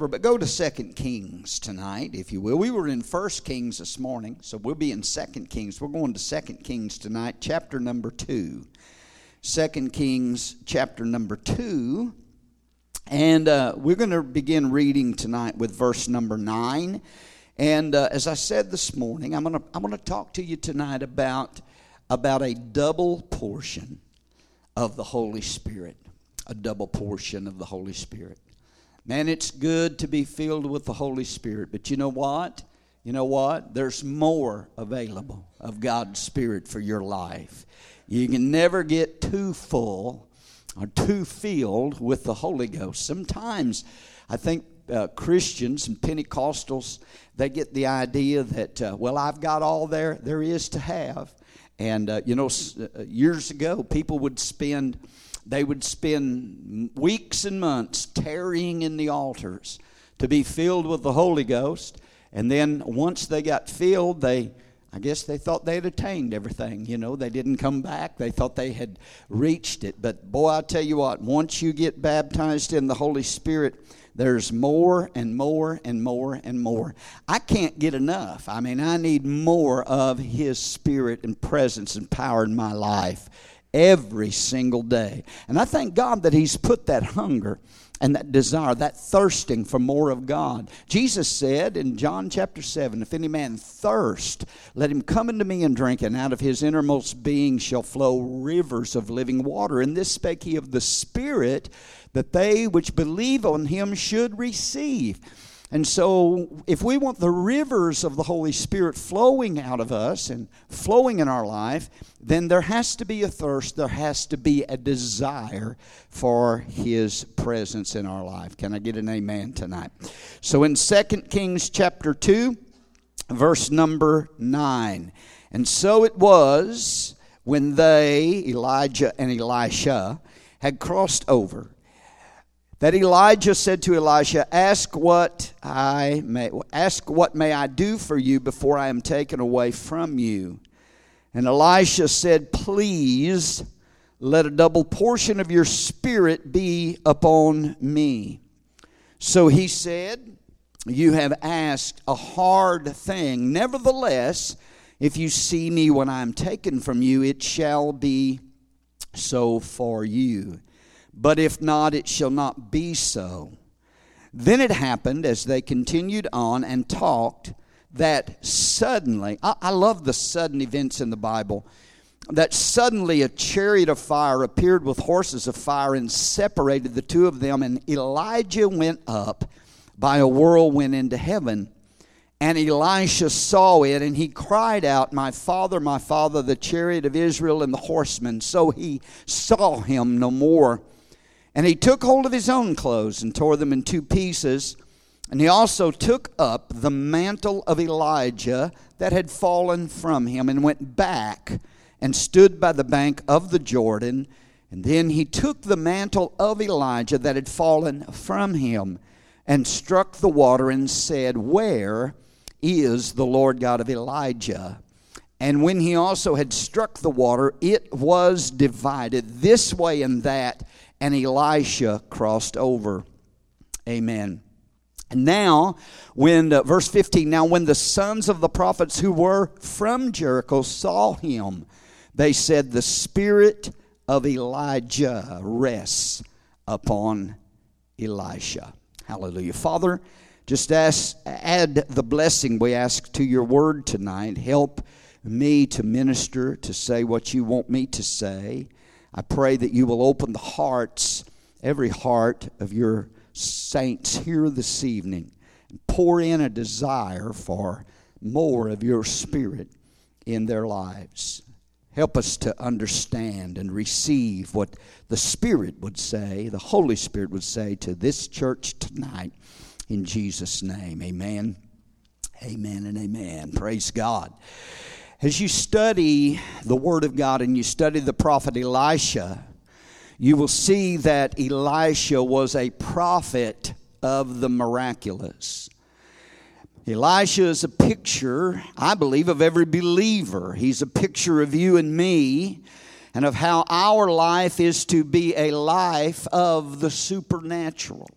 But go to Second Kings tonight, if you will. We were in First Kings this morning, so we'll be in Second Kings. We're going to Second Kings tonight, chapter number 2. Second Kings, chapter number 2. And uh, we're going to begin reading tonight with verse number 9. And uh, as I said this morning, I'm going to I'm going to talk to you tonight about, about a double portion of the Holy Spirit. A double portion of the Holy Spirit. Man, it's good to be filled with the Holy Spirit, but you know what? You know what? There's more available of God's Spirit for your life. You can never get too full or too filled with the Holy Ghost. Sometimes I think uh, Christians and Pentecostals they get the idea that uh, well I've got all there there is to have, and uh, you know uh, years ago people would spend they would spend weeks and months tarrying in the altars to be filled with the Holy Ghost. And then once they got filled, they, I guess they thought they had attained everything. You know, they didn't come back. They thought they had reached it. But boy, I tell you what, once you get baptized in the Holy Spirit, there's more and more and more and more. I can't get enough. I mean, I need more of His Spirit and presence and power in my life every single day. And I thank God that He's put that hunger and that desire, that thirsting for more of God. Jesus said in John chapter 7 If any man thirst, let him come unto me and drink, and out of his innermost being shall flow rivers of living water. And this spake he of the Spirit that they which believe on him should receive. And so, if we want the rivers of the Holy Spirit flowing out of us and flowing in our life, then there has to be a thirst, there has to be a desire for His presence in our life. Can I get an amen tonight? So, in 2 Kings chapter 2, verse number 9, and so it was when they, Elijah and Elisha, had crossed over that Elijah said to Elisha, "Ask what I may ask what may I do for you before I am taken away from you?" And Elisha said, "Please let a double portion of your spirit be upon me." So he said, "You have asked a hard thing. Nevertheless, if you see me when I am taken from you, it shall be so for you." But if not, it shall not be so. Then it happened as they continued on and talked that suddenly, I, I, love the sudden events in the Bible, that suddenly a chariot of fire appeared with horses of fire and separated the two of them, and Elijah went up by a whirlwind into heaven. And Elisha saw it, and he cried out, My father, my father, the chariot of Israel and the horsemen. So he saw him no more. And he took hold of his own clothes and tore them in two pieces. And he also took up the mantle of Elijah that had fallen from him and went back and stood by the bank of the Jordan. And then he took the mantle of Elijah that had fallen from him and struck the water and said, Where is the Lord God of Elijah? And when he also had struck the water, it was divided this way and that and Elisha crossed over. Amen. And now, when, uh, verse 15, now when the sons of the prophets who were from Jericho saw him, they said, The spirit of Elijah rests upon Elisha. Hallelujah. Father, just ask, add the blessing we ask to your word tonight. Help me to minister, to say what you want me to say. I pray that you will open the hearts, every heart of your saints here this evening, and pour in a desire for more of your spirit in their lives. Help us to understand and receive what the Spirit would say, the Holy Spirit would say to this church tonight. In Jesus' name, amen. Amen and amen. Praise God. As you study the Word of God and you study the prophet Elisha, you will see that Elisha was a prophet of the miraculous. Elisha is a picture, I believe, of every believer. He's a picture of you and me and of how our life is to be a life of the supernatural.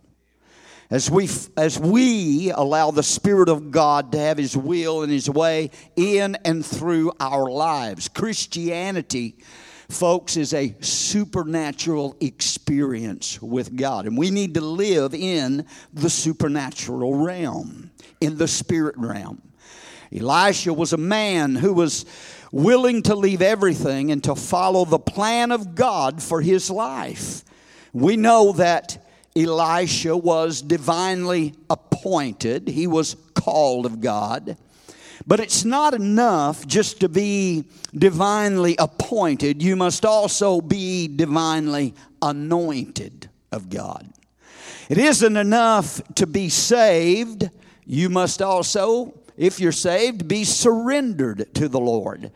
As we as we allow the spirit of God to have his will and his way in and through our lives. Christianity folks is a supernatural experience with God and we need to live in the supernatural realm, in the spirit realm. Elisha was a man who was willing to leave everything and to follow the plan of God for his life. We know that Elisha was divinely appointed, he was called of God. But it's not enough just to be divinely appointed, you must also be divinely anointed of God. It isn't enough to be saved, you must also, if you're saved, be surrendered to the Lord.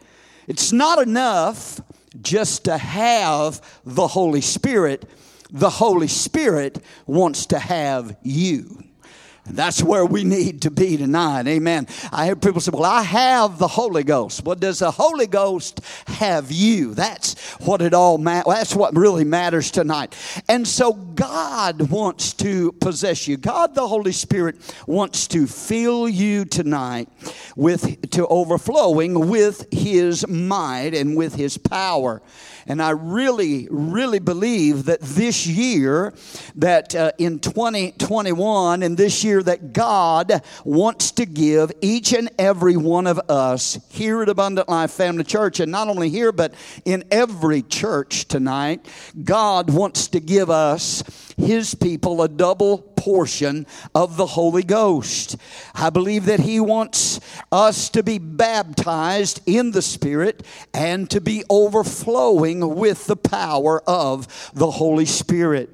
It's not enough just to have the Holy Spirit the Holy Spirit wants to have you. That's where we need to be tonight. Amen. I hear people say, Well, I have the Holy Ghost. Well, does the Holy Ghost have you? That's what it all matters. That's what really matters tonight. And so God wants to possess you. God, the Holy Spirit, wants to fill you tonight with to overflowing with his might and with his power. And I really, really believe that this year, that uh, in 2021 and this year, that God wants to give each and every one of us here at Abundant Life Family Church, and not only here, but in every church tonight, God wants to give us his people a double portion of the Holy Ghost. I believe that he wants us to be baptized in the Spirit and to be overflowing with the power of the Holy Spirit.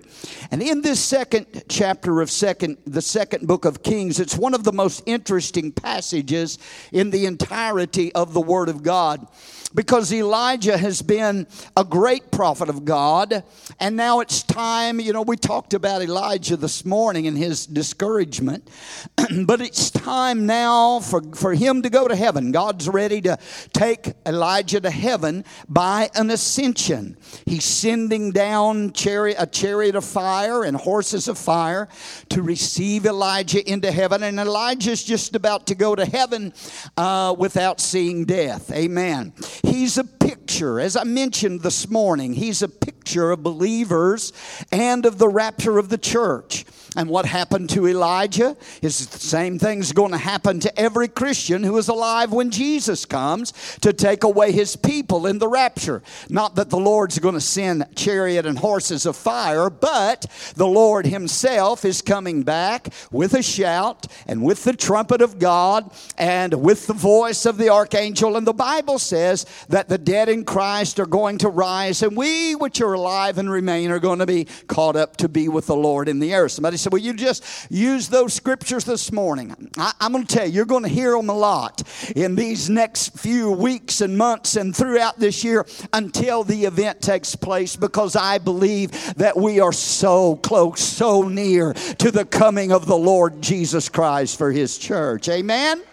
And in this second chapter of second the second book of Kings, it's one of the most interesting passages in the entirety of the word of God because Elijah has been a great prophet of God. And now it's time, you know, we talked about Elijah this morning and his discouragement, but it's time now for, for him to go to heaven. God's ready to take Elijah to heaven by an ascension. He's sending down chariot, a chariot of fire and horses of fire to receive Elijah into heaven. And Elijah's just about to go to heaven uh, without seeing death. Amen. He's a picture, as I mentioned this morning, he's a picture of believers and of the rapture of the church. And what happened to Elijah is the same thing's going to happen to every Christian who is alive when Jesus comes to take away his people in the rapture. Not that the Lord's going to send chariot and horses of fire, but the Lord himself is coming back with a shout and with the trumpet of God and with the voice of the archangel. And the Bible says that the dead in Christ are going to rise, and we which are alive and remain are going to be caught up to be with the Lord in the air. Somebody said, Well, you just use those scriptures this morning. I, am going to tell you, you're going to hear them a lot in these next few weeks and months and throughout this year until the event takes place because I believe that we are so close, so near to the coming of the Lord Jesus Christ for his church. Amen.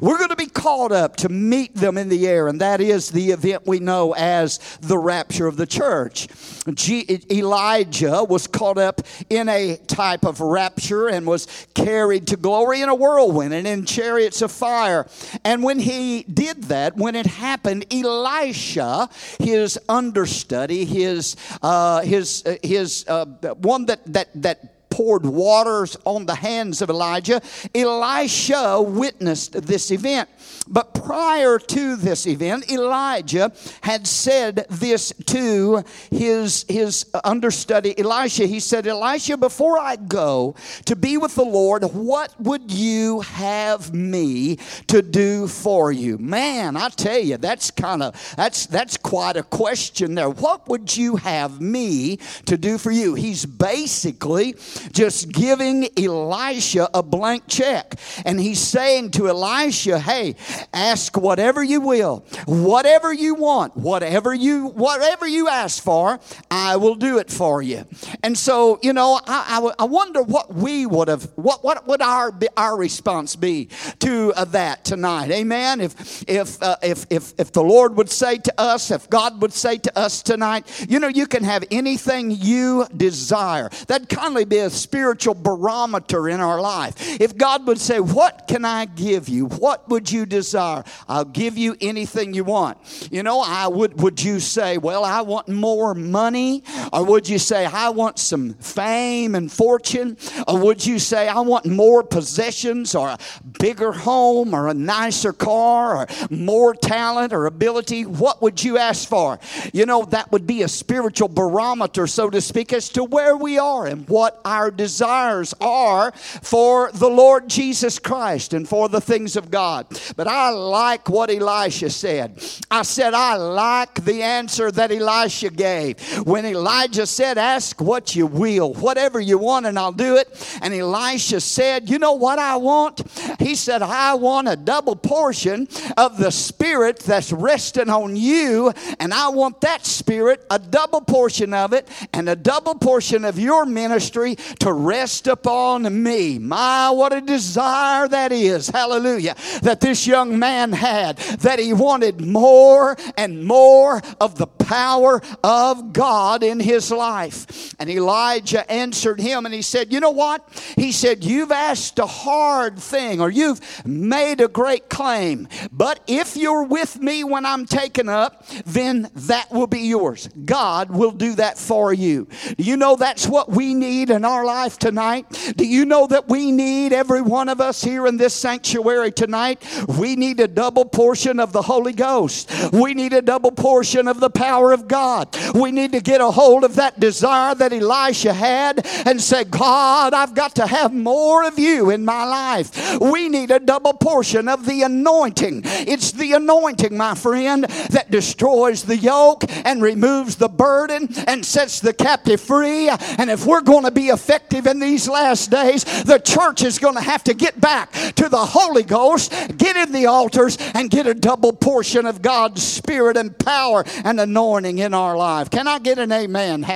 We're going to be called up to meet them in the air, and that is the event we know as the rapture of the church. G- Elijah was caught up in a type of rapture and was carried to glory in a whirlwind and in chariots of fire. And when he did that, when it happened, Elisha, his understudy, his uh, his uh, his uh, one that that that poured waters on the hands of Elijah, Elisha witnessed this event. But prior to this event, Elijah had said this to his, his understudy Elisha. He said, Elisha, before I go to be with the Lord, what would you have me to do for you? Man, I tell you, that's kind of that's that's quite a question there. What would you have me to do for you? He's basically just giving Elisha a blank check. And he's saying to Elisha, hey, ask whatever you will, whatever you want, whatever you whatever you ask for, I will do it for you. And so, you know, I, I, I wonder what we would have, what what would our our response be to uh, that tonight? Amen. If if uh, if if if the Lord would say to us, if God would say to us tonight, you know, you can have anything you desire. That'd kindly be a spiritual barometer in our life. If God would say, What can I give you? What would you desire? I'll give you anything you want. You know, I would would you say, Well, I want more money? Or would you say, I want some fame and fortune? Or would you say, I want more possessions or a bigger home or a nicer car or more talent or ability? What would you ask for? You know, that would be a spiritual barometer, so to speak, as to where we are and what our desires are for the Lord Jesus Christ and for the things of God. But I like what Elisha said. I said, I like the answer that Elisha gave. When Elijah said, Ask what you will, whatever you want, and I'll do it. And Elisha said, You know what I want? He said, I want a double portion of the Spirit that's resting on you, and I want that Spirit, a double portion of it, and a double portion of your ministry to rest upon me. My, what a desire that is. Hallelujah. That this young man had, that he wanted more and more of the power of God in his life. And Elijah answered him and he said, You know what? He said, You've asked a hard thing or you've made a great claim, but if you're with me when I'm taken up, then that will be yours. God will do that for you. Do you know that's what we need in our life tonight? Do you know that we need every one of us here in this sanctuary tonight? We need a double portion of the Holy Ghost. We need a double portion of the power of God. We need to get a hold of that desire that Elisha had and say, God, I've got to have more of you in my life. We need a double portion of the anointing. It's the anointing, my friend, that destroys the yoke and removes the burden and sets the captive free. And if we're going to be effective in these last days, the church is going to have to get back to the Holy Ghost, get in the altars, and get a double portion of God's Spirit and power and anointing in our life. Can I get an amen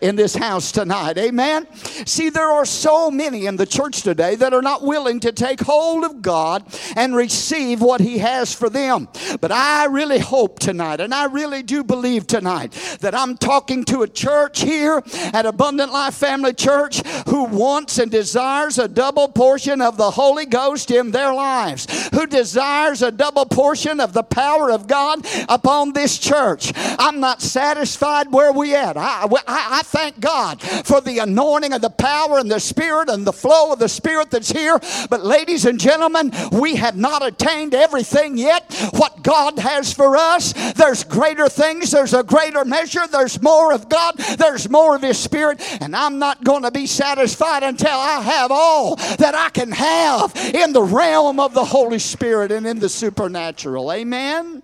in this house tonight? Amen. See, there are so many in the church today that are not willing to take hold of God and receive what He has for them. But I really hope tonight, and I really do believe tonight, that I'm talking to a church here at Abundant Life Family Church who wants and desires a double portion of the Holy Ghost in their lives, who desires a double portion of the power of God upon this church. I'm not satisfied where we at. I, I, I thank God for the anointing of the power and the Spirit and the flow of the Spirit that's here. But, ladies and gentlemen, we have not attained everything yet. What God has for us, there's greater things, there's a greater measure, there's more of God, there's more of His Spirit, and I'm not going to be satisfied until I have all that I can have in the realm of the Holy Spirit in the supernatural. Amen.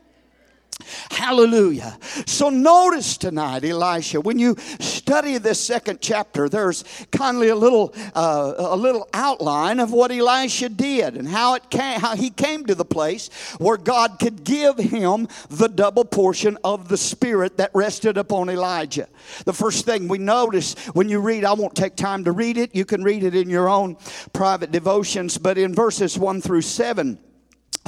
Hallelujah. So notice tonight, Elisha, when you study this second chapter, there's kindly a little uh, a little outline of what Elisha did and how it came, how he came to the place where God could give him the double portion of the Spirit that rested upon Elijah. The first thing we notice when you read, I won't take time to read it. You can read it in your own private devotions, but in verses one through seven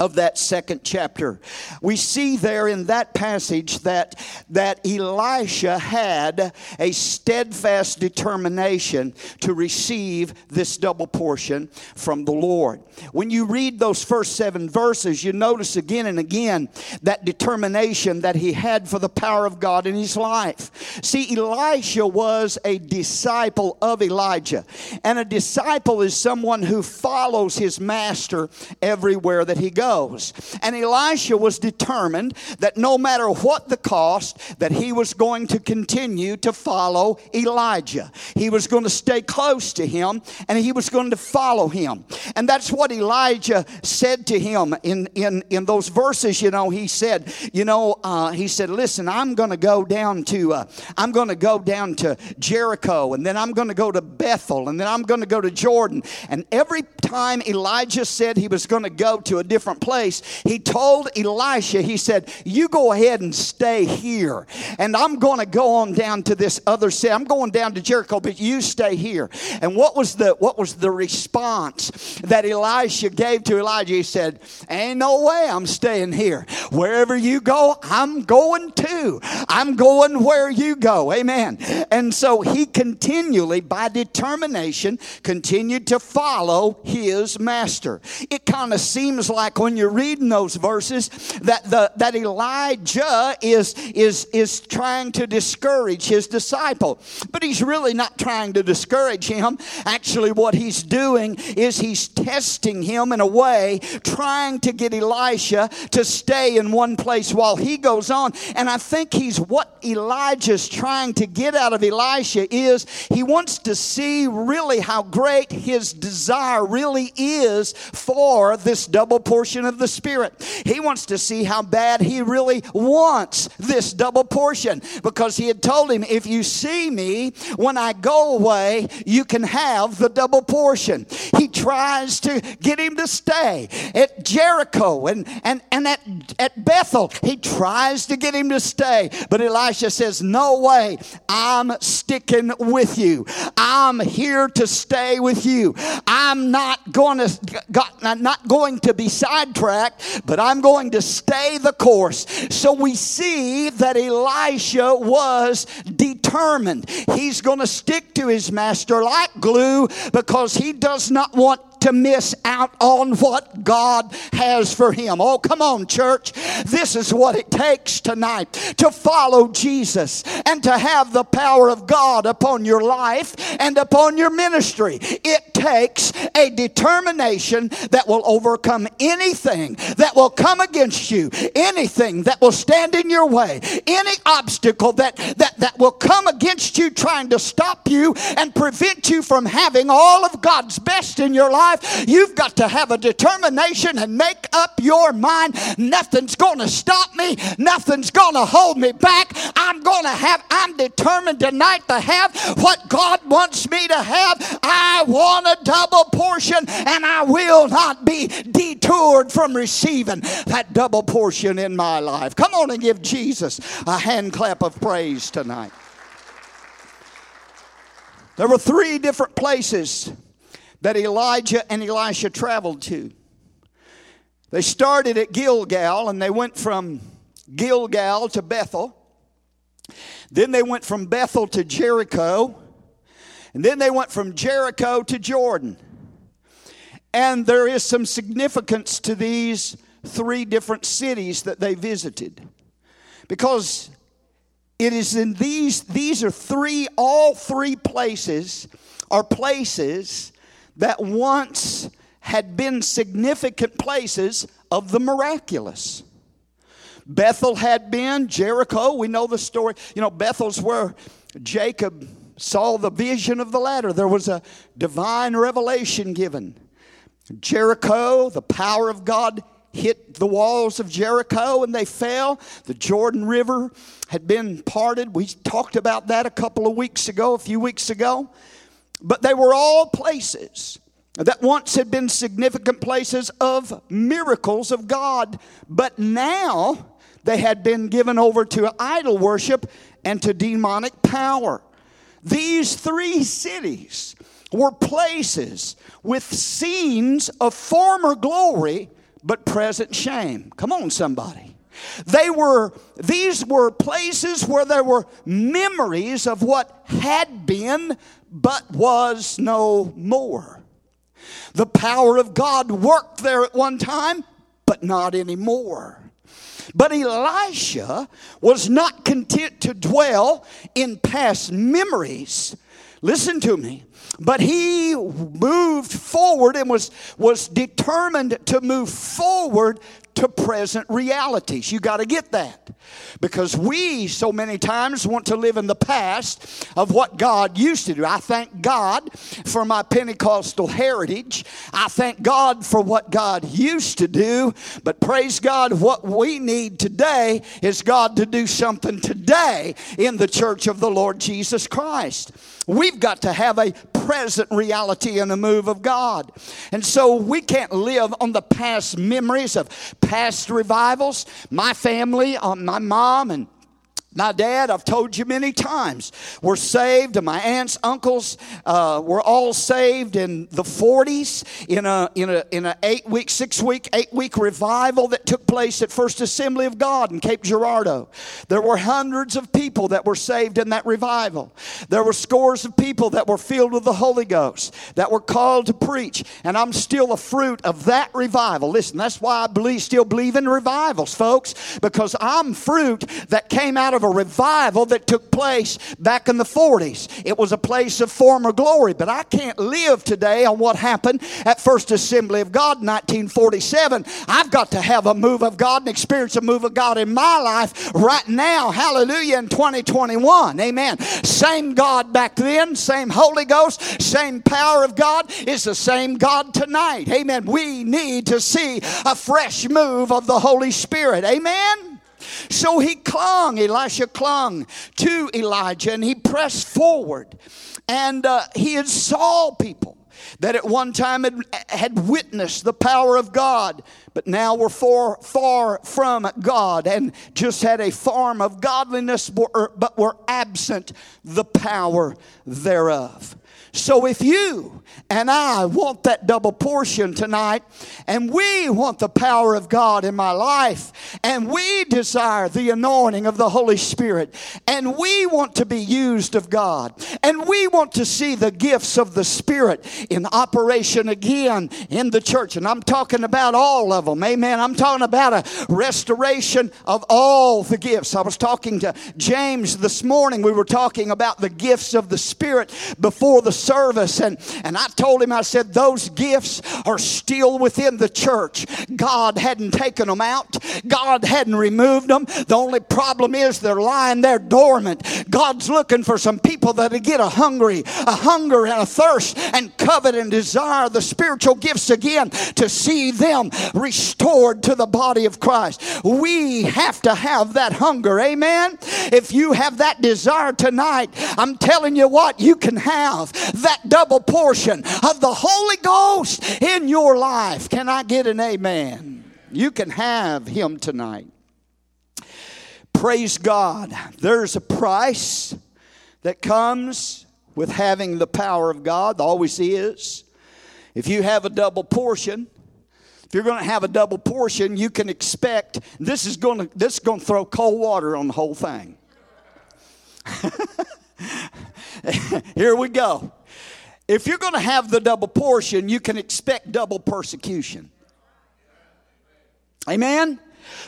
of that second chapter. We see there in that passage that, that Elisha had a steadfast determination to receive this double portion from the Lord. When you read those first seven verses, you notice again and again that determination that he had for the power of God in his life. See, Elisha was a disciple of Elijah, and a disciple is someone who follows his master everywhere that he goes. And Elisha was determined that no matter what the cost, that he was going to continue to follow Elijah. He was going to stay close to him and he was going to follow him. And that's what Elijah said to him in, in, in those verses. You know, he said, you know, uh, he said, listen, I'm going to go down to, uh, I'm going to go down to Jericho and then I'm going to go to Bethel and then I'm going to go to Jordan. And every time Elijah said he was going to go to a different place, he told Elisha, he said, You go ahead and stay here. And I'm going to go on down to this other city. I'm going down to Jericho, but you stay here. And what was the what was the response that Elisha gave to Elijah. He said, Ain't no way I'm staying here. Wherever you go, I'm going too. I'm going where you go. Amen. And so he continually, by determination, continued to follow his master. It kind of seems like when you're reading those verses that the that Elijah is is is trying to discourage his disciple. But he's really not trying to discourage him. Actually, what he's doing is he's testing him in a way, trying to get Elisha to stay in one place while he goes on. And I think he's what Elijah's trying to get out of Elisha is he wants to see really how great his desire really is for this double portion of the Spirit. He wants to see how bad he really wants this double portion because he had told him, if you see me when I go away, you can have the double portion. He tries to get him to stay at Jericho and, and, and at, at Bethel. He tries to get him to stay. But Elisha says, No way. I'm sticking with you. I'm here to stay with you. I'm not going to not going to be sidetracked, but I'm going to stay the course. So we see that Elisha was determined. He's going to stick to his master like glue because he does not want to miss out on what God has for him. Oh, come on, church. This is what it takes tonight to follow Jesus and to have the power of God upon your life and upon your ministry. It takes a determination that will overcome anything that will come against you, anything that will stand in your way, any obstacle that, that, that will come against you trying to stop you and prevent you from having all of God's best in your life you've got to have a determination and make up your mind. Nothing's going to stop me. Nothing's going to hold me back. I'm going to have, I'm determined tonight to have what God wants me to have. I want a double portion and I will not be detoured from receiving that double portion in my life. Come on and give Jesus a hand clap of praise tonight. There were three different places that Elijah and Elisha traveled to. They started at Gilgal and they went from Gilgal to Bethel. Then they went from Bethel to Jericho. And then they went from Jericho to Jordan. And there is some significance to these three different cities that they visited. Because it is in these, these are three, all three places are places that once had been significant places of the miraculous. Bethel had been, Jericho, we know the story. You know, Bethel's where Jacob saw the vision of the ladder. There was a divine revelation given. Jericho, the power of God hit the walls of Jericho and they fell. The Jordan River had been parted. We talked about that a couple of weeks ago, a few weeks ago. But they were all places that once had been significant places of miracles of God, but now they had been given over to idol worship and to demonic power. These three cities were places with scenes of former glory but present shame. Come on, somebody. They were, these were places where there were memories of what had been but was no more. The power of God worked there at one time, but not anymore. But Elisha was not content to dwell in past memories. Listen to me. But he moved forward and was, was determined to move forward to present realities. You got to get that. Because we so many times want to live in the past of what God used to do. I thank God for my Pentecostal heritage. I thank God for what God used to do. But praise God, what we need today is God to do something today in the church of the Lord Jesus Christ. We've got to have a present reality and a move of God. And so we can't live on the past memories of past revivals. My family, uh, my mom and My dad, I've told you many times, were saved, and my aunts, uncles uh, were all saved in the 40s in a in a in an eight week, six week, eight week revival that took place at First Assembly of God in Cape Girardeau. There were hundreds of people that were saved in that revival. There were scores of people that were filled with the Holy Ghost that were called to preach, and I'm still a fruit of that revival. Listen, that's why I believe, still believe in revivals, folks, because I'm fruit that came out of of a revival that took place back in the 40s. It was a place of former glory, but I can't live today on what happened at First Assembly of God in 1947. I've got to have a move of God and experience a move of God in my life right now. Hallelujah in 2021. Amen. Same God back then, same Holy Ghost, same power of God is the same God tonight. Amen. We need to see a fresh move of the Holy Spirit. Amen. So he clung, Elisha clung to Elijah and he pressed forward. And uh, he had saw people that at one time had, had witnessed the power of God, but now were far, far from God and just had a form of godliness, but were absent the power thereof. So if you and I want that double portion tonight, and we want the power of God in my life, and we desire the anointing of the Holy Spirit, and we want to be used of God, and we want to see the gifts of the Spirit in operation again in the church. And I'm talking about all of them. Amen. I'm talking about a restoration of all the gifts. I was talking to James this morning. We were talking about the gifts of the Spirit before the service. And, and I told him, I said, those gifts are still within the church. God hadn't taken them out, God hadn't removed them. The only problem is they're lying there dormant. God's looking for some people that get a hungry, a hunger and a thirst and covet and desire the spiritual gifts again to see them restored to the body of Christ. We have to have that hunger. Amen. If you have that desire tonight, I'm telling you what, you can have that double portion of the Holy Ghost in your life. Can I get an amen? You can have Him tonight. Praise God. There's a price that comes with having the power of God, always is. If you have a double portion, if you're going to have a double portion, you can expect this is going to this is going to throw cold water on the whole thing. Here we go. If you're going to have the double portion, you can expect double persecution. Amen?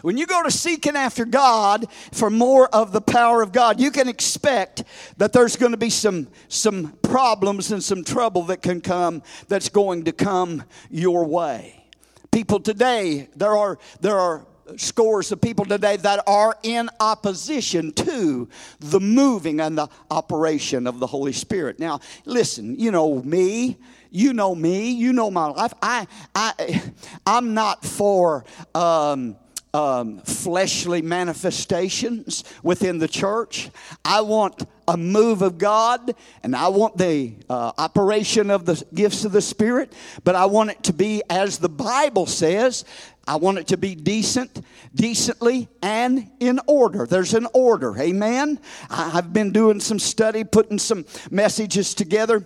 When you go to seeking after God for more of the power of God, you can expect that there's going to be some, some problems and some trouble that can come that's going to come your way. People today, there are, there are scores of people today that are in opposition to the moving and the operation of the Holy Spirit. Now, listen, you know me. You know me. You know my life. I, I, I'm not for um, um, fleshly manifestations within the church. I want a move of God and I want the uh, operation of the gifts of the Spirit, but I want it to be as the Bible says. I want it to be decent, decently, and in order. There's an order. Amen. I've been doing some study, putting some messages together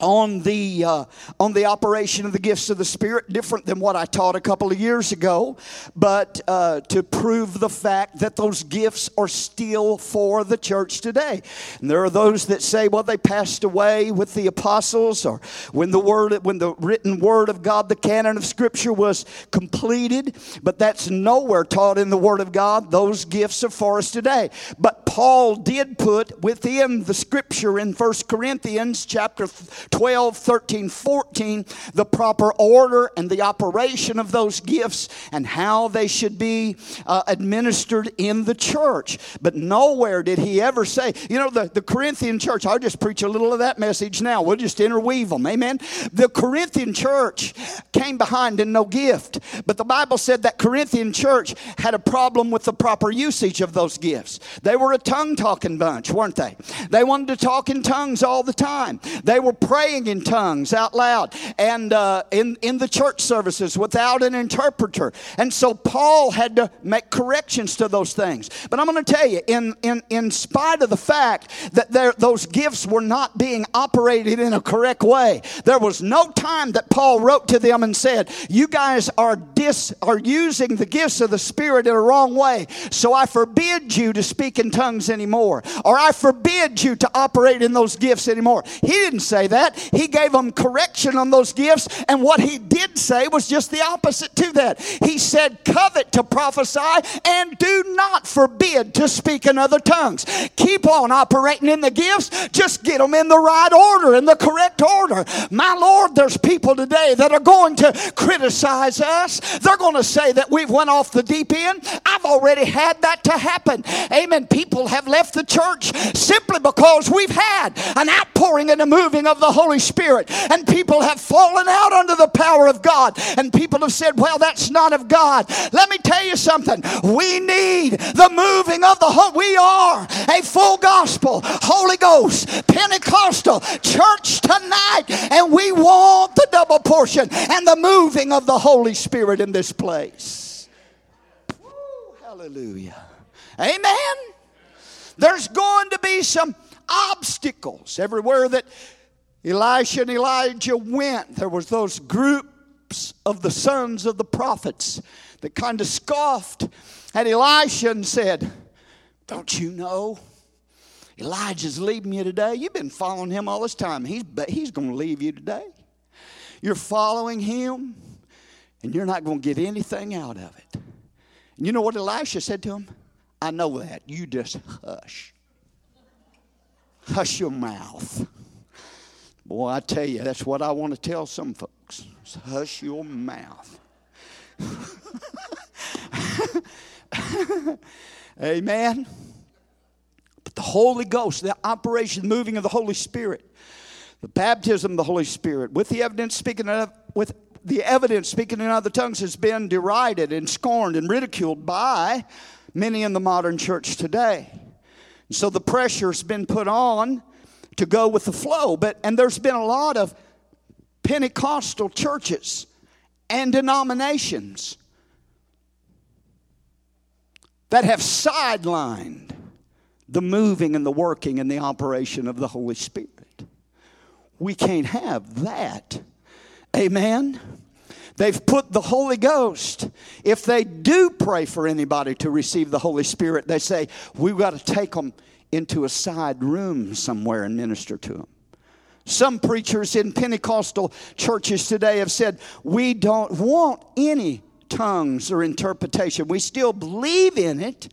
on the uh, on the operation of the gifts of the spirit different than what i taught a couple of years ago. But uh, to prove the fact that those gifts are still for the church today. And there are those that say well they passed away with the apostles or when the word when the written word of god the canon of scripture was completed. But that's nowhere taught in the word of god. Those gifts are for us today. But paul did put within the scripture in First corinthians chapter 12, 13, 14, the proper order and the operation of those gifts and how they should be uh, administered in the church. But nowhere did he ever say, you know, the, the Corinthian church, I'll just preach a little of that message now. We'll just interweave them. Amen. The Corinthian church came behind in no gift. But the Bible said that Corinthian church had a problem with the proper usage of those gifts. They were a tongue talking bunch, weren't they? They wanted to talk in tongues all the time. They were in tongues out loud and uh, in, in the church services without an interpreter. And so Paul had to make corrections to those things. But I'm going to tell you, in, in, in spite of the fact that there, those gifts were not being operated in a correct way, there was no time that Paul wrote to them and said, You guys are, dis, are using the gifts of the Spirit in a wrong way. So I forbid you to speak in tongues anymore. Or I forbid you to operate in those gifts anymore. He didn't say that. He gave them correction on those gifts. And what he did say was just the opposite to that. He said, Covet to prophesy and do not forbid to speak in other tongues. Keep on operating in the gifts. Just get them in the right order, in the correct order. My Lord, there's people today that are going to criticize us. They're going to say that we've went off the deep end. I've already had that to happen. Amen. People have left the church simply because we've had an outpouring and a moving of the Holy Spirit. And people have fallen out under the power of God. And people have said, well, that's not of God. Let me tell you something. We need the moving of the Holy. We are a full gospel, Holy Ghost, Pentecostal church tonight. And we want the double portion and the moving of the Holy Spirit in this place. Woo, hallelujah. Amen. There's going to be some obstacles everywhere that Elisha and Elijah went. There was those groups of the sons of the prophets that kind of scoffed at Elisha and said, "Don't you know?" Elijah's leaving you today. You've been following him all this time. He's, he's going to leave you today. You're following him, and you're not going to get anything out of it. And you know what Elisha said to him? I know that. You just hush. Hush your mouth. Boy, I tell you, that's what I want to tell some folks. hush your mouth. Amen. But the Holy Ghost, the operation, moving of the Holy Spirit, the baptism of the Holy Spirit, with the evidence speaking of, with the evidence speaking in other tongues has been derided and scorned and ridiculed by many in the modern church today. So the pressure's been put on to go with the flow. But and there's been a lot of Pentecostal churches and denominations that have sidelined the moving and the working and the operation of the Holy Spirit. We can't have that. Amen. They've put the Holy Ghost. If they do pray for anybody to receive the Holy Spirit, they say, we've got to take them into a side room somewhere and minister to them. Some preachers in Pentecostal churches today have said, we don't want any tongues or interpretation. We still believe in it,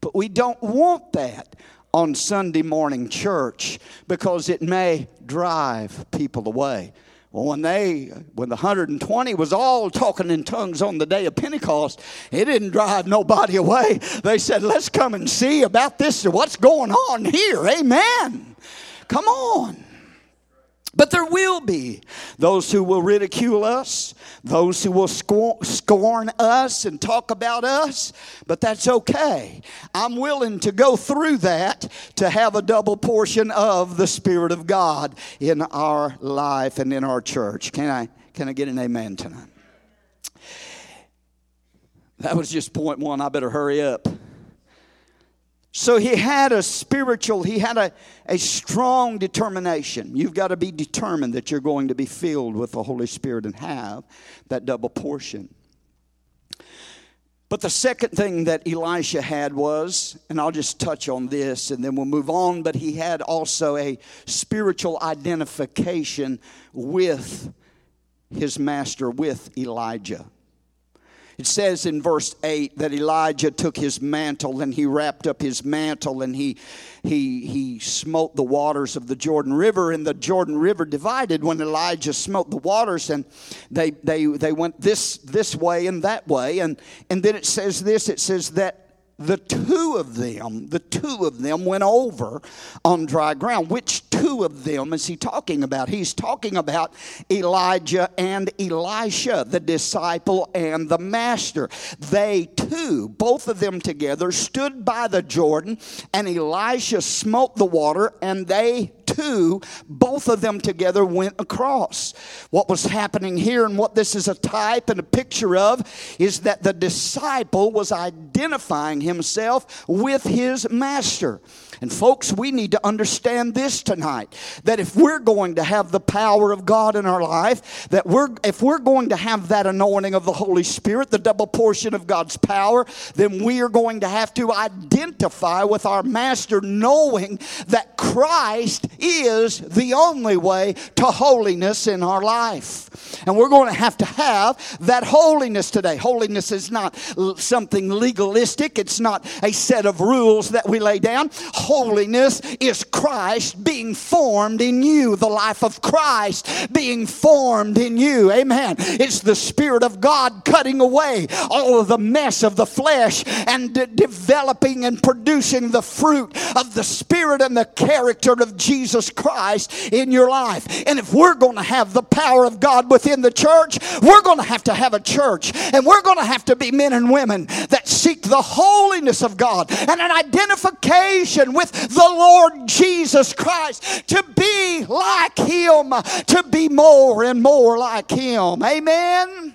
but we don't want that on Sunday morning church because it may drive people away. Well, when they, when the 120 was all talking in tongues on the day of Pentecost, it didn't drive nobody away. They said, let's come and see about this, what's going on here. Amen. Come on. But there will be those who will ridicule us, those who will scorn us and talk about us, but that's okay. I'm willing to go through that to have a double portion of the Spirit of God in our life and in our church. Can I, can I get an amen tonight? That was just point one. I better hurry up. So he had a spiritual, he had a, a strong determination. You've got to be determined that you're going to be filled with the Holy Spirit and have that double portion. But the second thing that Elisha had was, and I'll just touch on this and then we'll move on, but he had also a spiritual identification with his master, with Elijah. It says in verse 8 that Elijah took his mantle and he wrapped up his mantle and he, he, he smote the waters of the Jordan River, and the Jordan River divided when Elijah smote the waters, and they, they, they went this, this way and that way. And, and then it says this it says that the two of them, the two of them went over on dry ground, which two of them is he talking about? He's talking about Elijah and Elisha, the disciple and the master. They two, both of them together, stood by the Jordan, and Elisha smote the water, and they two, both of them together went across. What was happening here, and what this is a type and a picture of, is that the disciple was identifying himself with his master. And folks, we need to understand this tonight that if we're going to have the power of God in our life, that we're if we're going to have that anointing of the Holy Spirit, the double portion of God's power, then we are going to have to identify with our master knowing that Christ is the only way to holiness in our life. And we're going to have to have that holiness today. Holiness is not something legalistic, it's not a set of rules that we lay down. Holiness is Christ being formed in you, the life of Christ being formed in you. Amen. It's the Spirit of God cutting away all of the mess of the flesh and de- developing and producing the fruit of the Spirit and the character of Jesus Christ in your life. And if we're going to have the power of God within the church, we're going to have to have a church and we're going to have to be men and women that seek the holiness of God and an identification with the Lord Jesus Christ to be like Him, to be more and more like Him. Amen.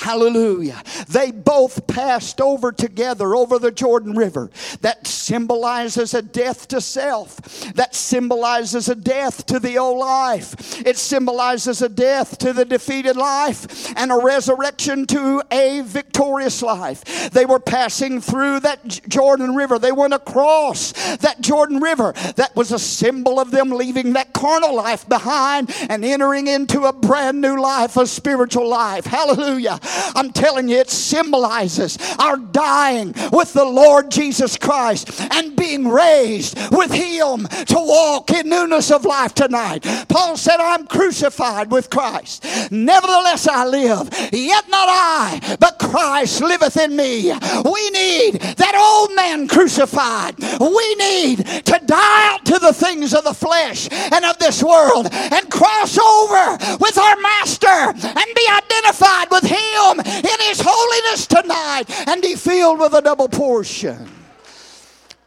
Hallelujah. They both passed over together over the Jordan River. That symbolizes a death to self. That symbolizes a death to the old life. It symbolizes a death to the defeated life and a resurrection to a victorious life. They were passing through that Jordan River. They went across that Jordan River. That was a symbol of them leaving that carnal life behind and entering into a brand new life, a spiritual life. Hallelujah. I'm telling you, it symbolizes our dying with the Lord Jesus Christ and being raised with Him to walk in newness of life tonight. Paul said, I'm crucified with Christ. Nevertheless, I live, yet not I, but Christ liveth in me. We need that old man crucified. We need to die out to the things of the flesh and of this world and cross over with our Master and be identified with Him him in his holiness tonight and be filled with a double portion.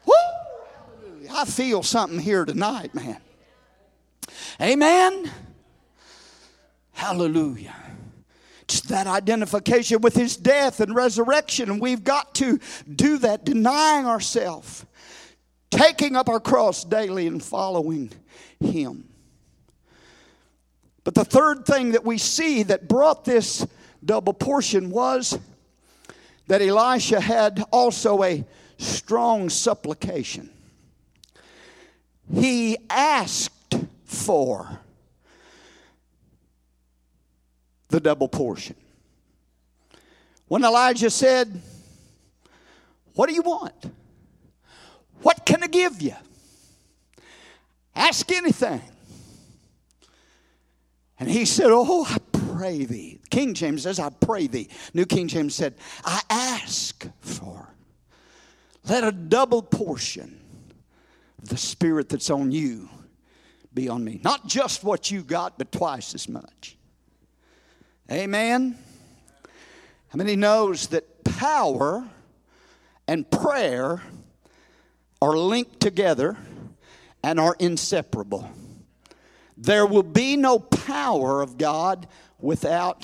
Woo! I feel something here tonight, man. Amen. Hallelujah. Just that identification with his death and resurrection. And we've got to do that, denying ourselves, taking up our cross daily and following him. But the third thing that we see that brought this double portion was that Elisha had also a strong supplication. He asked for the double portion. When Elijah said, What do you want? What can I give you? Ask anything. And he said, Oh, I pray thee. King James says, I pray thee. New King James said, I ask for. Let a double portion of the Spirit that's on you be on me. Not just what you got, but twice as much. Amen. How many knows that power and prayer are linked together and are inseparable? There will be no power of God without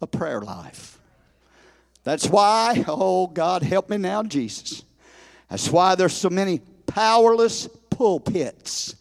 a prayer life. That's why, oh God, help me now, Jesus. That's why there's so many powerless pulpits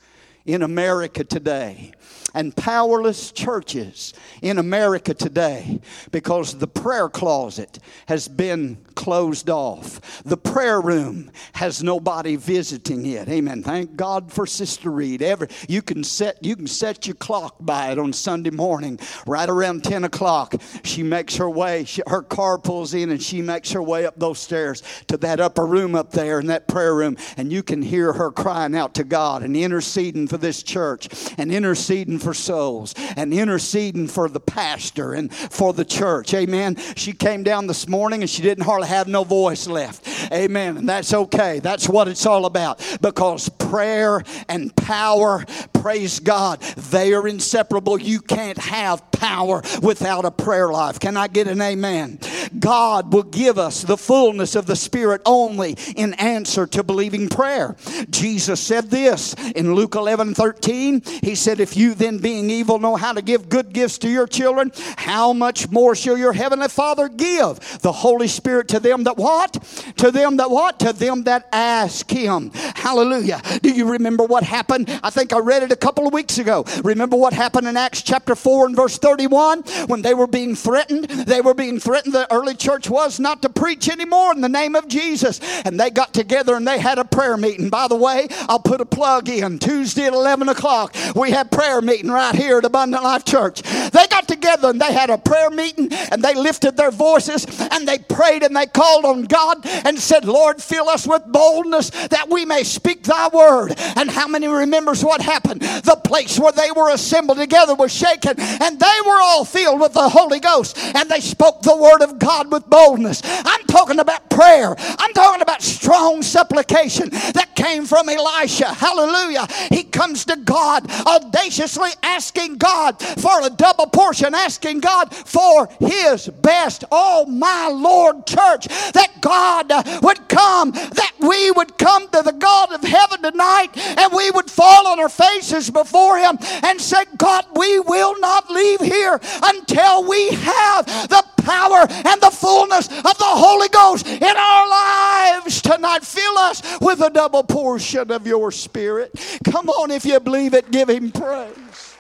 in America today and powerless churches in America today because the prayer closet has been closed off. The prayer room has nobody visiting it. Amen. Thank God for Sister Reed. Every you can set you can set your clock by it on Sunday morning, right around 10 o'clock. She makes her way, she, her car pulls in and she makes her way up those stairs to that upper room up there in that prayer room, and you can hear her crying out to God and interceding for this church and interceding for souls and interceding for the pastor and for the church. Amen. She came down this morning and she didn't hardly have no voice left. Amen. And that's okay. That's what it's all about. Because prayer and power, praise God, they are inseparable. You can't have power without a prayer life. Can I get an amen? God will give us the fullness of the Spirit only in answer to believing prayer. Jesus said this in Luke 11 13. He said, If you then, being evil, know how to give good gifts to your children, how much more shall your heavenly Father give the Holy Spirit to them that what? To them that what? To them that ask Him. Hallelujah. Do you remember what happened? I think I read it a couple of weeks ago. Remember what happened in Acts chapter 4 and verse 31 when they were being threatened? They were being threatened, the early church was not to preach anymore in the name of Jesus. And they got together and they had a prayer meeting. By the way, I'll put a plug in. Tuesday at 11 o'clock, we had prayer meeting right here at Abundant Life Church. They got together and they had a prayer meeting and they lifted their voices and they prayed and they called on God and said, Lord, fill us with boldness that we may speak thy word. And how many remembers what happened? The place where they were assembled together was shaken and they were all filled with the Holy Ghost and they spoke the word of God with boldness. I'm talking about prayer. I'm talking about strong supplication that came from Elisha. Hallelujah. He comes to God audaciously asking God for a double portion, asking God for his best. Oh, my Lord, church, that God would come, that we would come to the God of heaven tonight and we would fall on our faces before him and say, God, we will not leave here until we have the power and the fullness of the Holy Ghost in our lives tonight. Fill us with a double portion of your spirit. Come on, if you believe it, give him praise.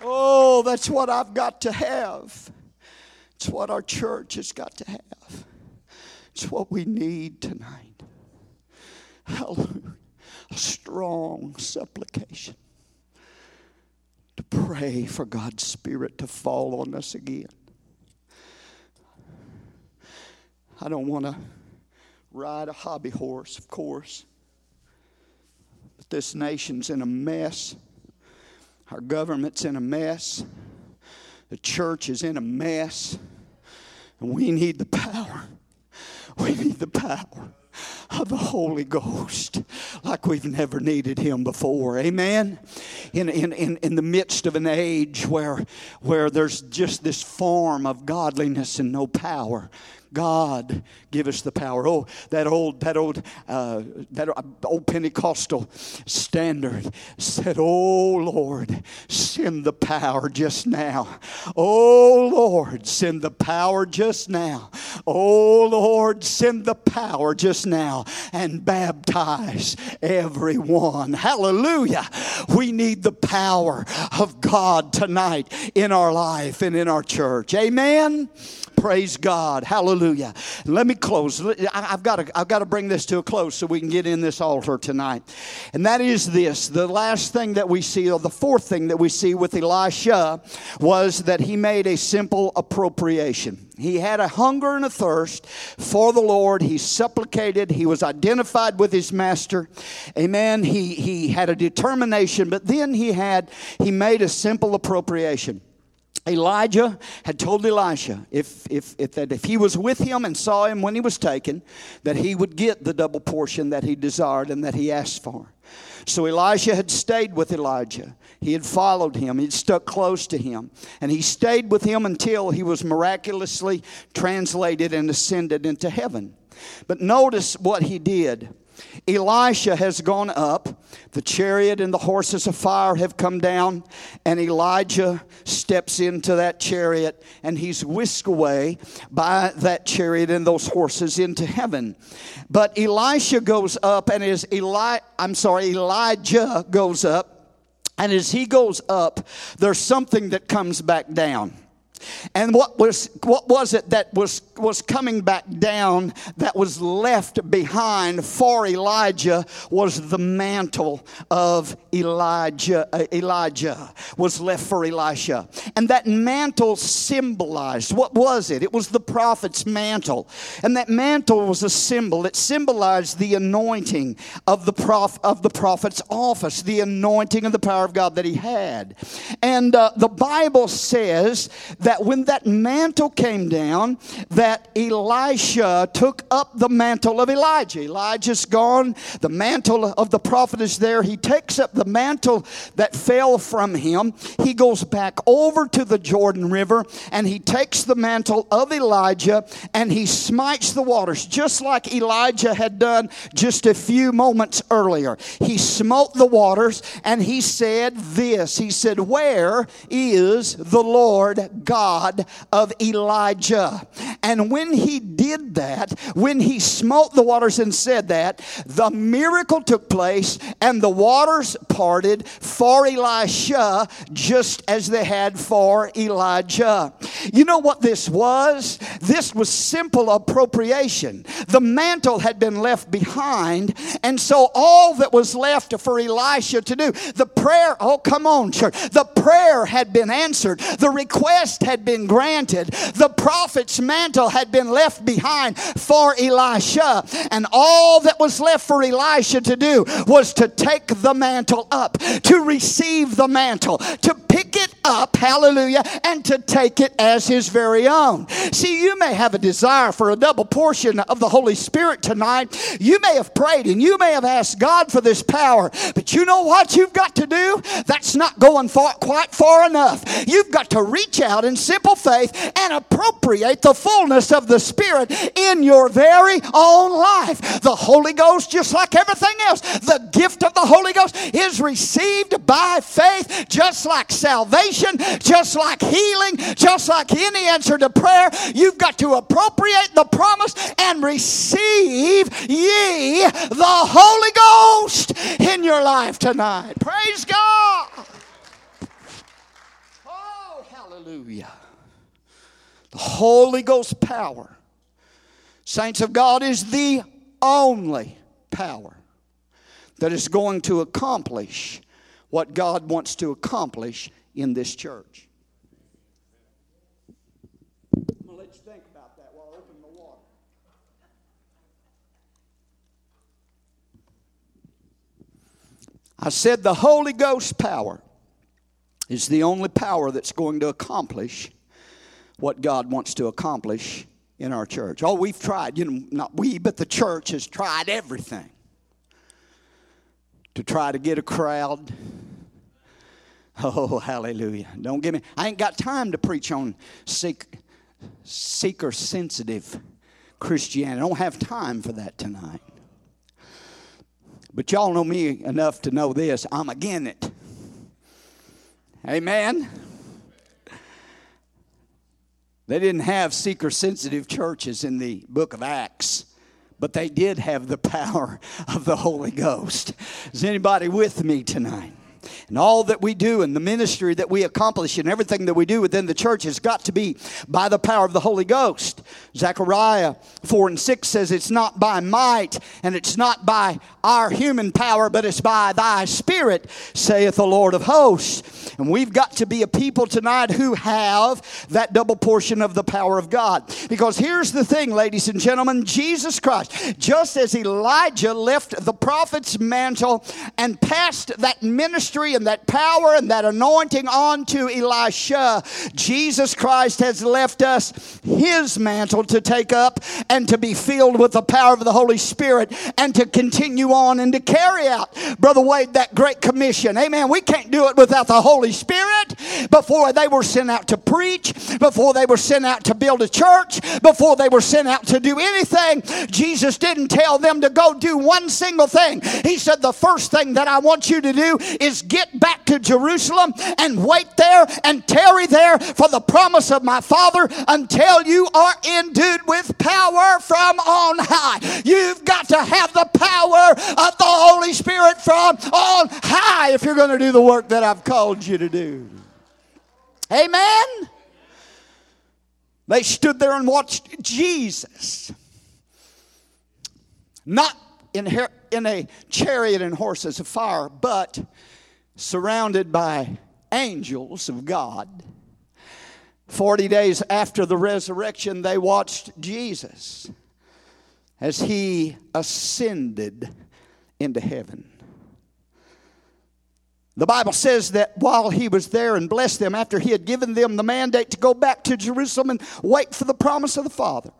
Oh, that's what I've got to have. It's what our church has got to have. It's what we need tonight. Hallelujah. A strong supplication to pray for God's Spirit to fall on us again. I don't want to ride a hobby horse, of course, but this nation's in a mess. Our government's in a mess. The church is in a mess. And we need the power. We need the power of the Holy Ghost like we've never needed Him before. Amen. In, in, in, in the midst of an age where, where there's just this form of godliness and no power, God give us the power. Oh, that old that old uh, that old Pentecostal standard said, "Oh Lord, send the power just now. Oh Lord, send the power just now. Oh Lord, send the power just now and baptize everyone." Hallelujah. We need the power of God tonight in our life and in our church. Amen. Praise God. Hallelujah. Let me close. I've got, to, I've got to bring this to a close so we can get in this altar tonight. And that is this the last thing that we see, or the fourth thing that we see with Elisha, was that he made a simple appropriation. He had a hunger and a thirst for the Lord. He supplicated. He was identified with his master. Amen. He, he had a determination, but then he had, he made a simple appropriation. Elijah had told Elisha if, if, if, that if he was with him and saw him when he was taken, that he would get the double portion that he desired and that he asked for. So Elisha had stayed with Elijah. He had followed him. He'd stuck close to him. And he stayed with him until he was miraculously translated and ascended into heaven. But notice what he did. Elisha has gone up, the chariot and the horses of fire have come down, and Elijah steps into that chariot and he's whisked away by that chariot and those horses into heaven. But Elisha goes up, and as Eli, I'm sorry, Elijah goes up, and as he goes up, there's something that comes back down. And what was, what was it that was, was coming back down that was left behind for Elijah was the mantle of Elijah. Uh, Elijah was left for Elisha. And that mantle symbolized, what was it? It was the prophet's mantle. And that mantle was a symbol. It symbolized the anointing of the, prof, of the prophet's office, the anointing of the power of God that he had. And uh, the Bible says that when that mantle came down, that Elisha took up the mantle of Elijah. Elijah's gone, the mantle of the prophet is there. He takes up the mantle that fell from him. He goes back over to the Jordan River and he takes the mantle of Elijah and he smites the waters, just like Elijah had done just a few moments earlier. He smote the waters and he said this He said, Where is the Lord God of Elijah? And when he did that, when he smote the waters and said that, the miracle took place and the waters parted for Elisha just as they had for Elijah. You know what this was? This was simple appropriation. The mantle had been left behind, and so all that was left for Elisha to do, the prayer, oh, come on, church, the prayer had been answered, the request had been granted, the prophet's mantle had been left behind for Elisha, and all that was left for Elisha to do was to take the mantle up, to receive the mantle, to pick it up, hallelujah, and to take it as his very own. See, you may have a desire for a double portion of the Holy Spirit tonight. You may have prayed and you may have asked God for this power, but you know what you've got to do? That's not going far, quite far enough. You've got to reach out in simple faith and appropriate the fullness of the Spirit in your very own life. The Holy Ghost, just like everything else, the gift of the Holy Ghost is received by faith, just like salvation, just like healing, just like any answer to prayer. You've got to appropriate the promise and receive ye the Holy Ghost in your life tonight. Praise God. Oh, hallelujah. The Holy Ghost power, saints of God, is the only power that is going to accomplish what God wants to accomplish in this church. I'm going to let you think about that while I open the water. I said the Holy Ghost power is the only power that's going to accomplish what God wants to accomplish in our church. Oh, we've tried, you know, not we, but the church has tried everything to try to get a crowd. Oh, hallelujah. Don't give me, I ain't got time to preach on seek, seeker sensitive Christianity. I don't have time for that tonight. But y'all know me enough to know this I'm again it. Amen. They didn't have seeker sensitive churches in the book of Acts, but they did have the power of the Holy Ghost. Is anybody with me tonight? And all that we do and the ministry that we accomplish and everything that we do within the church has got to be by the power of the Holy Ghost. Zechariah 4 and 6 says, It's not by might and it's not by our human power, but it's by thy spirit, saith the Lord of hosts. And we've got to be a people tonight who have that double portion of the power of God. Because here's the thing, ladies and gentlemen Jesus Christ, just as Elijah left the prophet's mantle and passed that ministry and that power and that anointing onto Elisha, Jesus Christ has left us his mantle to take up and to be filled with the power of the Holy Spirit and to continue on and to carry out, Brother Wade, that great commission. Amen. We can't do it without the Holy Spirit. Before they were sent out to preach, before they were sent out to build a church, before they were sent out to do anything, Jesus didn't tell them to go do one single thing. He said, The first thing that I want you to do is get back to Jerusalem and wait there and tarry there for the promise of my Father until you are endued with power from on high. You've got to have the power of the Holy Spirit from on high if you're going to do the work that I've called you to do. Amen. They stood there and watched Jesus. Not in, her, in a chariot and horses of fire, but surrounded by angels of God. 40 days after the resurrection, they watched Jesus as he ascended into heaven. The Bible says that while he was there and blessed them, after he had given them the mandate to go back to Jerusalem and wait for the promise of the Father,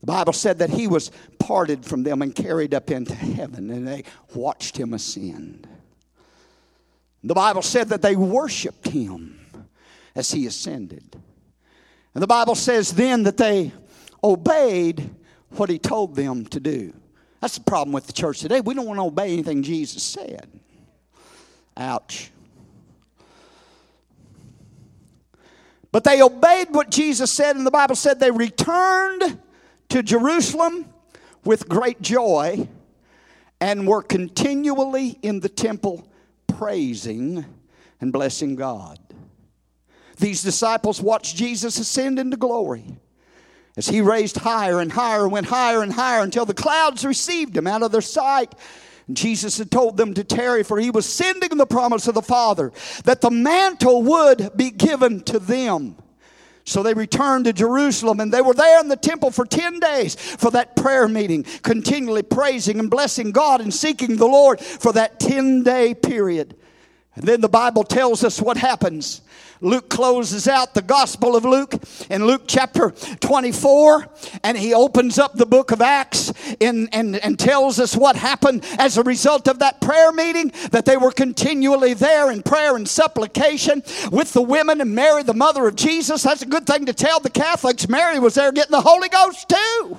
the Bible said that he was parted from them and carried up into heaven, and they watched him ascend. The Bible said that they worshiped him as he ascended. And the Bible says then that they obeyed what he told them to do. That's the problem with the church today. We don't want to obey anything Jesus said. Ouch. But they obeyed what Jesus said, and the Bible said they returned to Jerusalem with great joy and were continually in the temple praising and blessing God. These disciples watched Jesus ascend into glory as he raised higher and higher, went higher and higher until the clouds received him out of their sight. And Jesus had told them to tarry, for he was sending the promise of the Father that the mantle would be given to them. So they returned to Jerusalem and they were there in the temple for 10 days for that prayer meeting, continually praising and blessing God and seeking the Lord for that 10 day period. And then the Bible tells us what happens. Luke closes out the Gospel of Luke in Luke chapter 24, and he opens up the book of Acts in, and, and tells us what happened as a result of that prayer meeting, that they were continually there in prayer and supplication with the women and Mary, the mother of Jesus. That's a good thing to tell the Catholics. Mary was there getting the Holy Ghost too.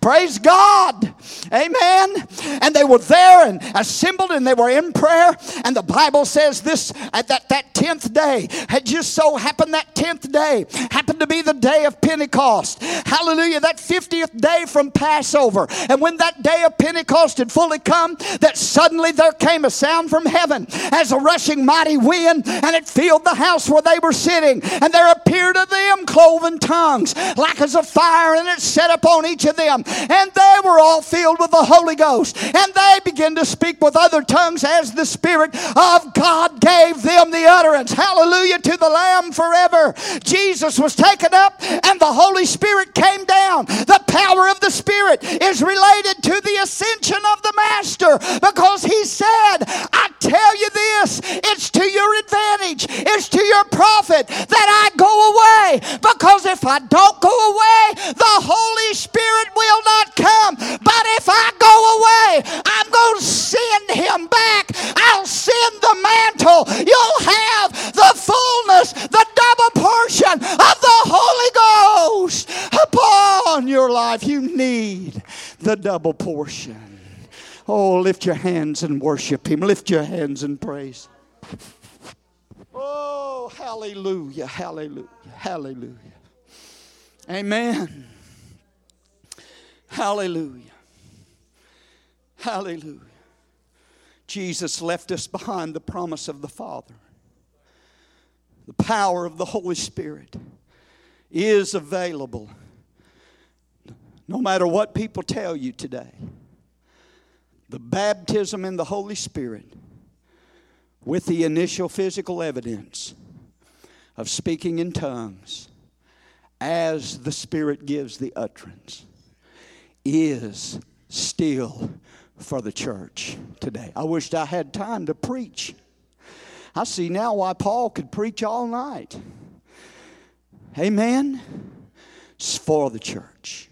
Praise God. Amen. And they were there and assembled and they were in prayer. And the Bible says this at that, that 10th day had just just so happened that 10th day happened to be the day of Pentecost. Hallelujah. That 50th day from Passover. And when that day of Pentecost had fully come, that suddenly there came a sound from heaven as a rushing mighty wind, and it filled the house where they were sitting. And there appeared to them cloven tongues like as a fire, and it set upon each of them. And they were all filled with the Holy Ghost. And they began to speak with other tongues as the Spirit of God gave them the utterance. Hallelujah to the the Lamb forever. Jesus was taken up and the Holy Spirit came down. The power of the Spirit is related to the ascension of the Master because he said, I tell you this, it's to your advantage, it's to your profit that I go away because if I don't go away, the Holy Spirit will not come. But if I go away, I'm going to send him back. I'll send the mantle. You'll life. You need the double portion. Oh, lift your hands and worship Him. Lift your hands and praise. Oh, hallelujah, hallelujah, hallelujah. Amen. Hallelujah. Hallelujah. Jesus left us behind the promise of the Father the power of the Holy Spirit is available no matter what people tell you today. The baptism in the Holy Spirit with the initial physical evidence of speaking in tongues as the Spirit gives the utterance is still for the church today. I wished I had time to preach I see now why Paul could preach all night. Amen. It's for the church.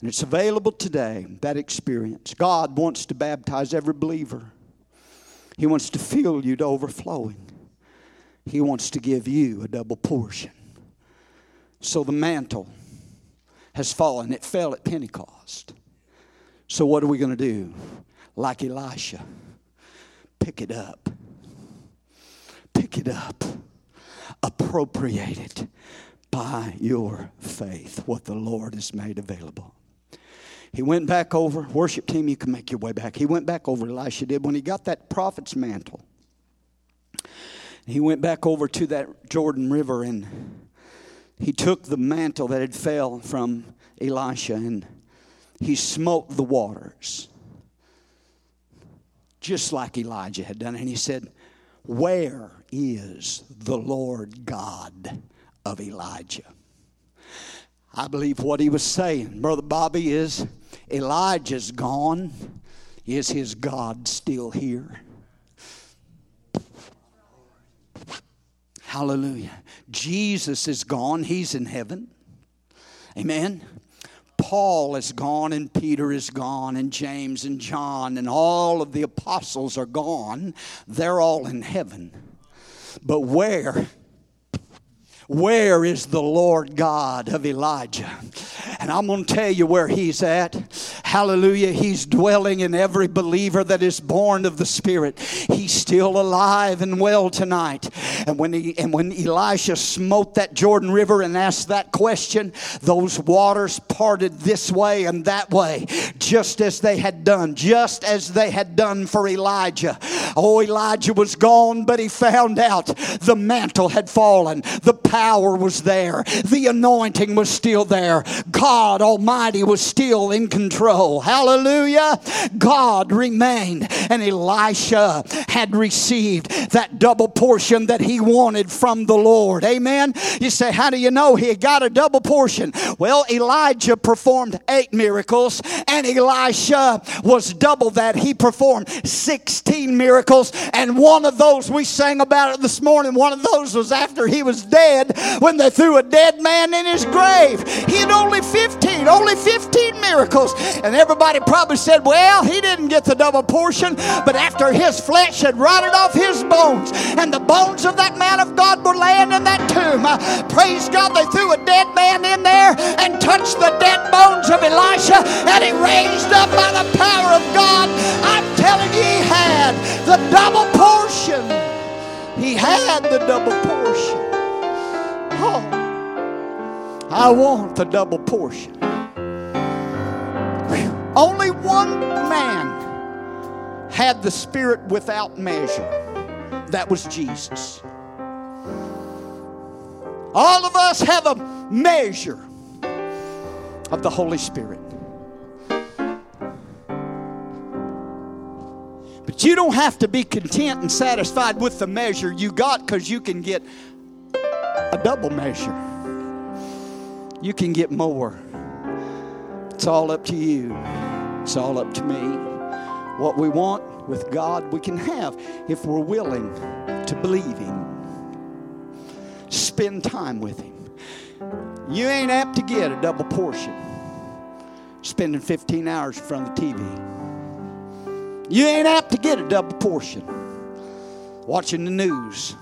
And it's available today, that experience. God wants to baptize every believer, He wants to fill you to overflowing. He wants to give you a double portion. So the mantle has fallen. It fell at Pentecost. So what are we going to do? Like Elisha, pick it up pick it up, appropriate it by your faith, what the Lord has made available. He went back over, worship team, you can make your way back. He went back over, Elisha did, when he got that prophet's mantle. He went back over to that Jordan River and he took the mantle that had fell from Elisha and he smote the waters just like Elijah had done. And he said, Where is the Lord God of Elijah. I believe what he was saying, Brother Bobby, is Elijah's gone. Is his God still here? Hallelujah. Jesus is gone. He's in heaven. Amen. Paul is gone, and Peter is gone, and James and John, and all of the apostles are gone. They're all in heaven. But where where is the Lord God of Elijah? And I'm going to tell you where he's at. Hallelujah. He's dwelling in every believer that is born of the Spirit. He's still alive and well tonight. And when he and when Elisha smote that Jordan River and asked that question, those waters parted this way and that way, just as they had done, just as they had done for Elijah. Oh, Elijah was gone, but he found out the mantle had fallen. The power was there. The anointing was still there. God Almighty was still in control. Hallelujah. God remained. And Elisha had received that double portion that he wanted from the Lord. Amen. You say, How do you know he got a double portion? Well, Elijah performed eight miracles, and Elisha was double that. He performed 16 miracles, and one of those we sang about it this morning. One of those was after he was dead when they threw a dead man in his grave. He had only 15, only 15 miracles. And everybody probably said, well, he didn't get the double portion, but after his flesh had rotted off his bones, and the bones of that man of God were laying in that tomb, uh, praise God, they threw a dead man in there and touched the dead bones of Elisha, and he raised up by the power of God. I'm telling you, he had the double portion. He had the double portion. Oh, I want the double portion. Only one man had the Spirit without measure. That was Jesus. All of us have a measure of the Holy Spirit. But you don't have to be content and satisfied with the measure you got because you can get double measure. You can get more. It's all up to you. It's all up to me. What we want with God, we can have if we're willing to believe Him. Spend time with Him. You ain't apt to get a double portion spending 15 hours in front of the TV. You ain't apt to get a double portion watching the news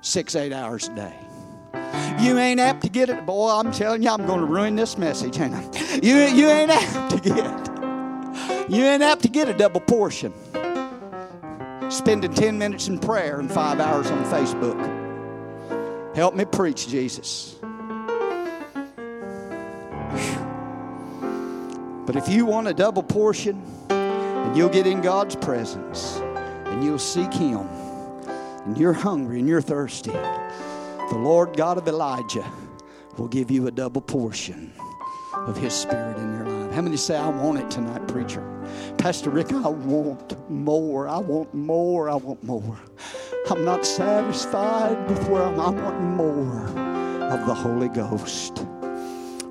six, eight hours a day. You ain't apt to get it. Boy, I'm telling you, I'm going to ruin this message, ain't I? You, you ain't apt to get. You ain't apt to get a double portion. Spending 10 minutes in prayer and five hours on Facebook. Help me preach, Jesus. But if you want a double portion, and you'll get in God's presence, and you'll seek Him, and you're hungry and you're thirsty, the Lord God of Elijah will give you a double portion of His Spirit in your life. How many say, I want it tonight, preacher? Pastor Rick, I want more. I want more. I want more. I'm not satisfied with where I'm. I want more of the Holy Ghost.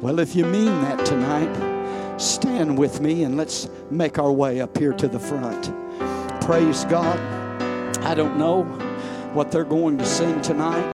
Well, if you mean that tonight, stand with me and let's make our way up here to the front. Praise God. I don't know what they're going to sing tonight.